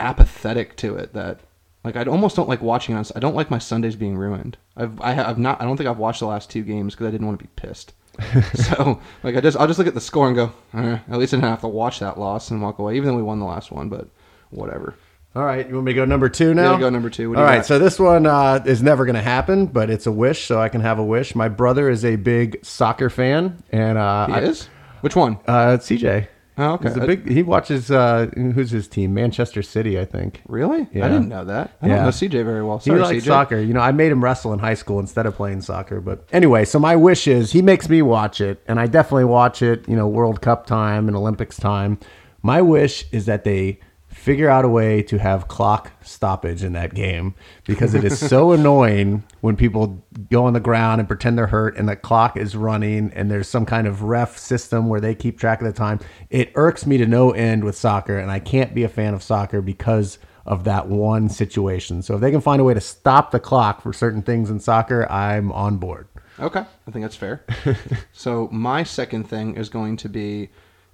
apathetic to it that like I almost don't like watching on. I don't like my Sundays being ruined. I've I have not. I don't think I've watched the last two games because I didn't want to be pissed. so like I just I'll just look at the score and go. Eh, at least I didn't have to watch that loss and walk away. Even though we won the last one, but whatever. All right, you want me to go number two now? Yeah, go number two. All right, got? so this one uh, is never going to happen, but it's a wish, so I can have a wish. My brother is a big soccer fan, and uh, He I, is. Which one? uh, CJ. Oh, okay. He's a big. He watches. Uh, who's his team? Manchester City, I think. Really? Yeah. I didn't know that. I Yeah. don't know CJ very well. He likes CJ. soccer. You know, I made him wrestle in high school instead of playing soccer. But anyway, so my wish is he makes me watch it, and I definitely watch it. You know, World Cup time and Olympics time. My wish is that they figure out a way to have clock stoppage in that game because it is so annoying when people go on the ground and pretend they're hurt and the clock is running and there's some kind of ref system where they keep track of the time. It irks me to no end with soccer, and I can't be a fan of soccer because of that one situation. So if they can find a way to stop the clock for certain things in soccer, I'm on board. Okay, I think that's fair. so my second thing is going to be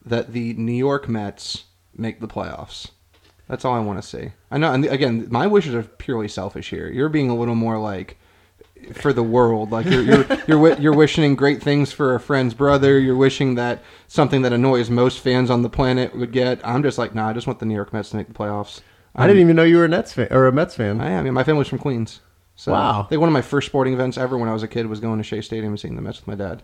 that the New York Mets make the playoffs. That's all I want to see. I know, and again, my wishes are purely selfish here. You're being a little more like for the world, like you're you're you're, you're wishing great things for a friend's brother. You're wishing that something that annoys most fans on the planet would get. I'm just like, nah, I just want the New York Mets to make the playoffs. I didn't even know you were a Nets fan or a Mets fan. I am. Yeah, my family's from Queens. So Wow. I think one of my first sporting events ever when I was a kid was going to Shea Stadium and seeing the Mets with my dad.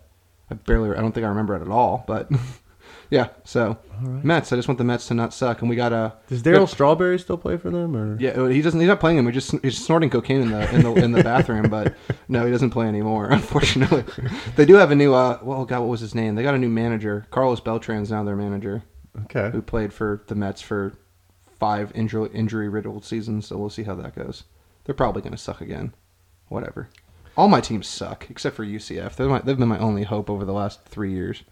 I barely, I don't think I remember it at all, but yeah. So Mets. I just want the Mets to not suck, and we got a. Does Darryl Strawberry still play for them? Or Yeah, he doesn't. He's not playing him. We just he's snorting cocaine in the in the in the bathroom, but no, he doesn't play anymore. Unfortunately, they do have a new. uh Well, God, what was his name? They got a new manager. Carlos Beltran's now their manager, okay, who played for the Mets for five injury injury riddled seasons. So we'll see how that goes. They're probably going to suck again. Whatever. All my teams suck except for UCF. They're my, they've been my only hope over the last three years.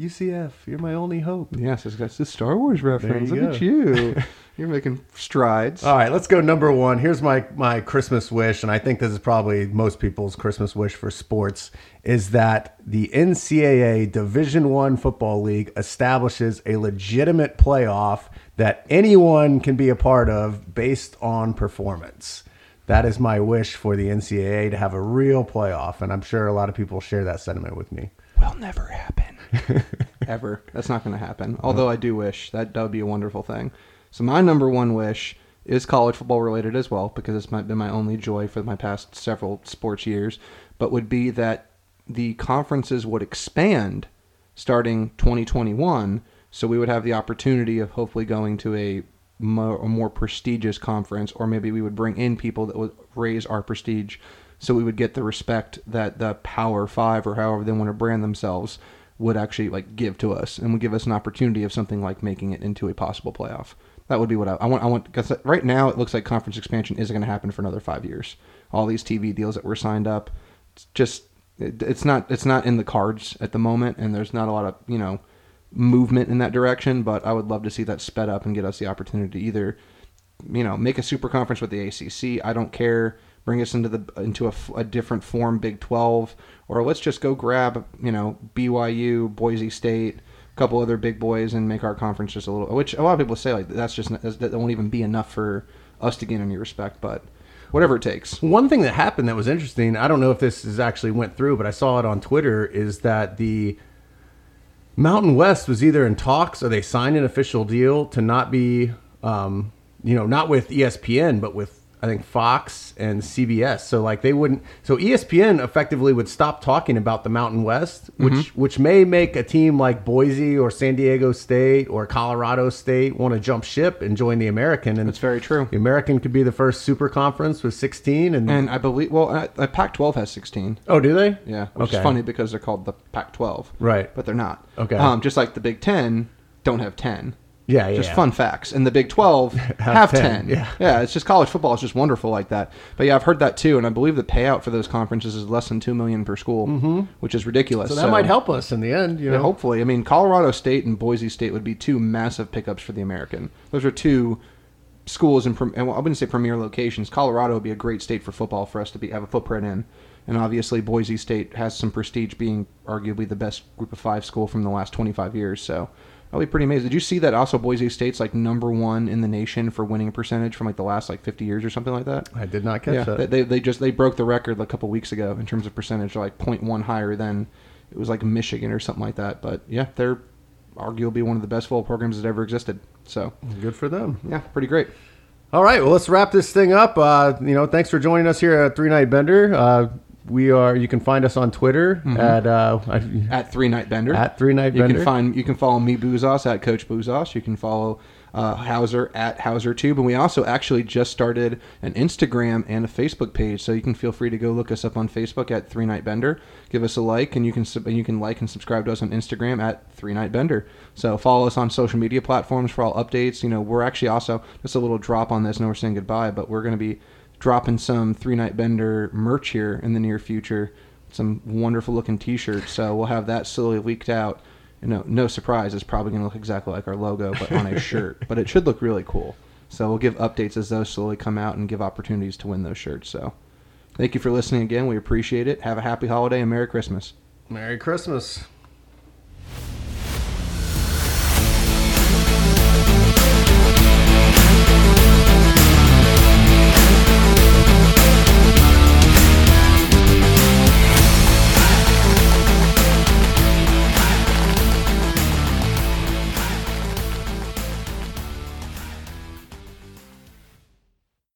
UCF, you're my only hope. Yes, it's got the Star Wars reference. Look go. at you. You're making strides. All right, let's go number one. Here's my my Christmas wish, and I think this is probably most people's Christmas wish for sports is that the NCAA Division One football league establishes a legitimate playoff that anyone can be a part of based on performance. That is my wish for the NCAA to have a real playoff, and I'm sure a lot of people share that sentiment with me. will never happen. Ever. That's not going to happen. Although I do wish that that would be a wonderful thing. So my number one wish is college football related as well because it's my, been my only joy for my past several sports years, but would be that the conferences would expand starting 2021 so we would have the opportunity of hopefully going to a more, a more prestigious conference or maybe we would bring in people that would raise our prestige so we would get the respect that the power five or however they want to brand themselves would actually like give to us and would give us an opportunity of something like making it into a possible playoff. That would be what i, I want i want because right now it looks like conference expansion isn't going to happen for another five years. All these tv deals that were signed up it's just it, it's not it's not in the cards at the moment and there's not a lot of you know movement in that direction but i would love to see that sped up and get us the opportunity to either you know make a super conference with the acc i don't care bring us into the into a, a different form, Big Twelve, or let's just go grab you know BYU, Boise State, a couple other big boys, and make our conference just a little. Which a lot of people say like that's just that won't even be enough for us to gain any respect, but whatever it takes. One thing that happened that was interesting, I don't know if this is actually went through, but I saw it on Twitter, is that the Mountain West was either in talks or they signed an official deal to not be, um, you know, not with ESPN, but with I think Fox and CBS. So like they wouldn't. So ESPN effectively would stop talking about the Mountain West, which Mm-hmm. which may make a team like Boise or San Diego State or Colorado State want to jump ship and join the American. And That's very true. The American could be the first super conference with 16. And, And I believe well, uh, uh, Pac-12 has 16. oh, do they? Yeah, which Okay. is funny because they're called the Pac-12, Right. But they're not. Okay. Um, just like the Big Ten don't have 10. Yeah, yeah. Just fun facts. And the Big 12 have, 10. 10, yeah. Yeah, it's just college football is just wonderful like that. But yeah, I've heard that too, and I believe the payout for those conferences is less than two million per school, mm-hmm. which is ridiculous. So that might help us in the end, you Yeah, hopefully. I mean, Colorado State and Boise State would be two massive pickups for the American. Those are two schools in, and I wouldn't say premier locations. Colorado would be a great state for football for us to be have a footprint in, and obviously Boise State has some prestige, being arguably the best Group of Five school from the last 25 years. So that'll be pretty amazed. Did you see that? Also, Boise State's like number one in the nation for winning percentage from like the last like 50 years or something like that. I did not catch Yeah, that. they, they they just they broke the record like a couple weeks ago in terms of percentage, like 0.1 higher than it was like Michigan or something like that. But yeah, they're arguably one of the best football programs that ever existed. So Good for them. yeah, pretty great. All right, well, let's wrap this thing up. Uh, you know, thanks for joining us here at Three Night Bender. Uh, we are. You can find us on Twitter at uh, At Three Night Bender. At Three Night Bender. you can find you can follow me Boozos at Coach Boozos. You can follow uh, Hauser at Hauser Tube, and we also actually just started an Instagram and a Facebook page, so you can feel free to go look us up on Facebook at Three Night Bender. Give us a like, and you can sub- you can like and subscribe to us on Instagram at Three Night Bender. So follow us on social media platforms for all updates. You know, we're actually also just a little drop on this. and we're saying goodbye, but we're going to be dropping some Three Night Bender merch here in the near future. Some wonderful looking T-shirts. So we'll have that slowly leaked out. You know, no surprise, it's probably going to look exactly like our logo, but on a shirt. But it should look really cool. So we'll give updates as those slowly come out and give opportunities to win those shirts. So thank you for listening again. We appreciate it. Have a happy holiday and Merry Christmas. Merry Christmas.